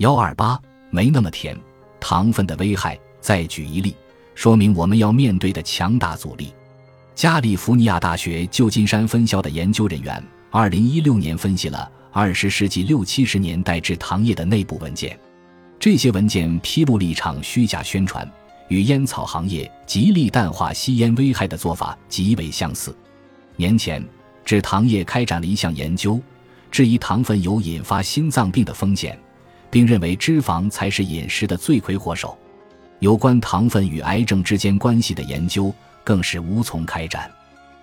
幺二八没那么甜，糖分的危害。再举一例，说明我们要面对的强大阻力。加利福尼亚大学旧金山分校的研究人员，二零一六年分析了二十世纪六七十年代制糖业的内部文件。这些文件披露了一场虚假宣传，与烟草行业极力淡化吸烟危害的做法极为相似。年前，制糖业开展了一项研究，质疑糖分有引发心脏病的风险，并认为脂肪才是饮食的罪魁祸首。有关糖分与癌症之间关系的研究。更是无从开展。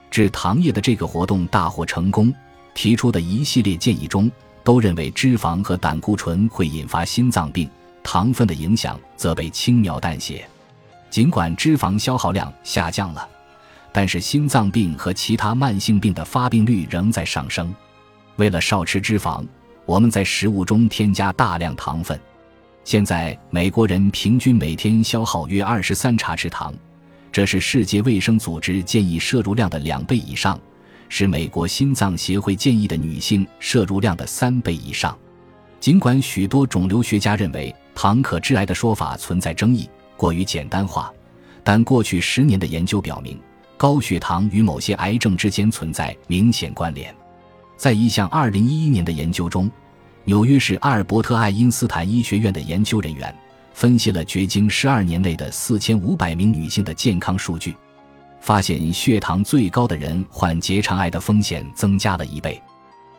制糖业的这个活动大获成功，提出的一系列建议中，都认为脂肪和胆固醇会引发心脏病，糖分的影响则被轻描淡写。尽管脂肪消耗量下降了，但是心脏病和其他慢性病的发病率仍在上升。为了少吃脂肪，我们在食物中添加大量糖分。现在，美国人平均每天消耗约二十三茶匙糖。这是世界卫生组织建议摄入量的两倍以上，是美国心脏协会建议的女性摄入量的三倍以上。尽管许多肿瘤学家认为糖可致癌的说法存在争议，过于简单化，但过去十年的研究表明，高血糖与某些癌症之间存在明显关联。在一项2011年的研究中，纽约市阿尔伯特爱因斯坦医学院的研究人员。分析了绝经十二年内的四千五百名女性的健康数据，发现血糖最高的人患结肠癌的风险增加了一倍。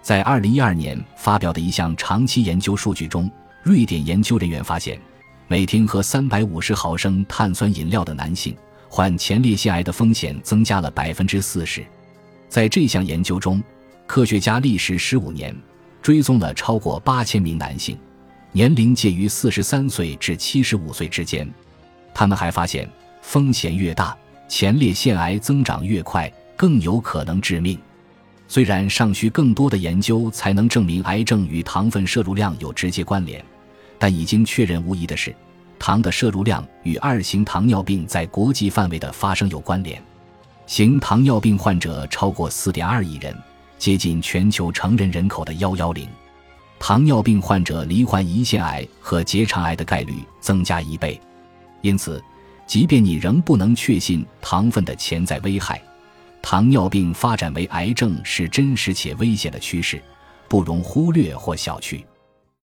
在二零一二年发表的一项长期研究数据中，瑞典研究人员发现，每天喝三百五十毫升碳酸饮料的男性患前列腺癌的风险增加了百分之四十。在这项研究中，科学家历时十五年，追踪了超过八千名男性。年龄介于四十三岁至七十五岁之间，他们还发现，风险越大，前列腺癌增长越快，更有可能致命。虽然尚需更多的研究才能证明癌症与糖分摄入量有直接关联，但已经确认无疑的是，糖的摄入量与二型糖尿病在国际范围的发生有关联。型糖尿病患者超过四点二亿人，接近全球成人人口的幺幺零。糖尿病患者罹患胰腺癌和结肠癌的概率增加一倍，因此，即便你仍不能确信糖分的潜在危害，糖尿病发展为癌症是真实且危险的趋势，不容忽略或小觑。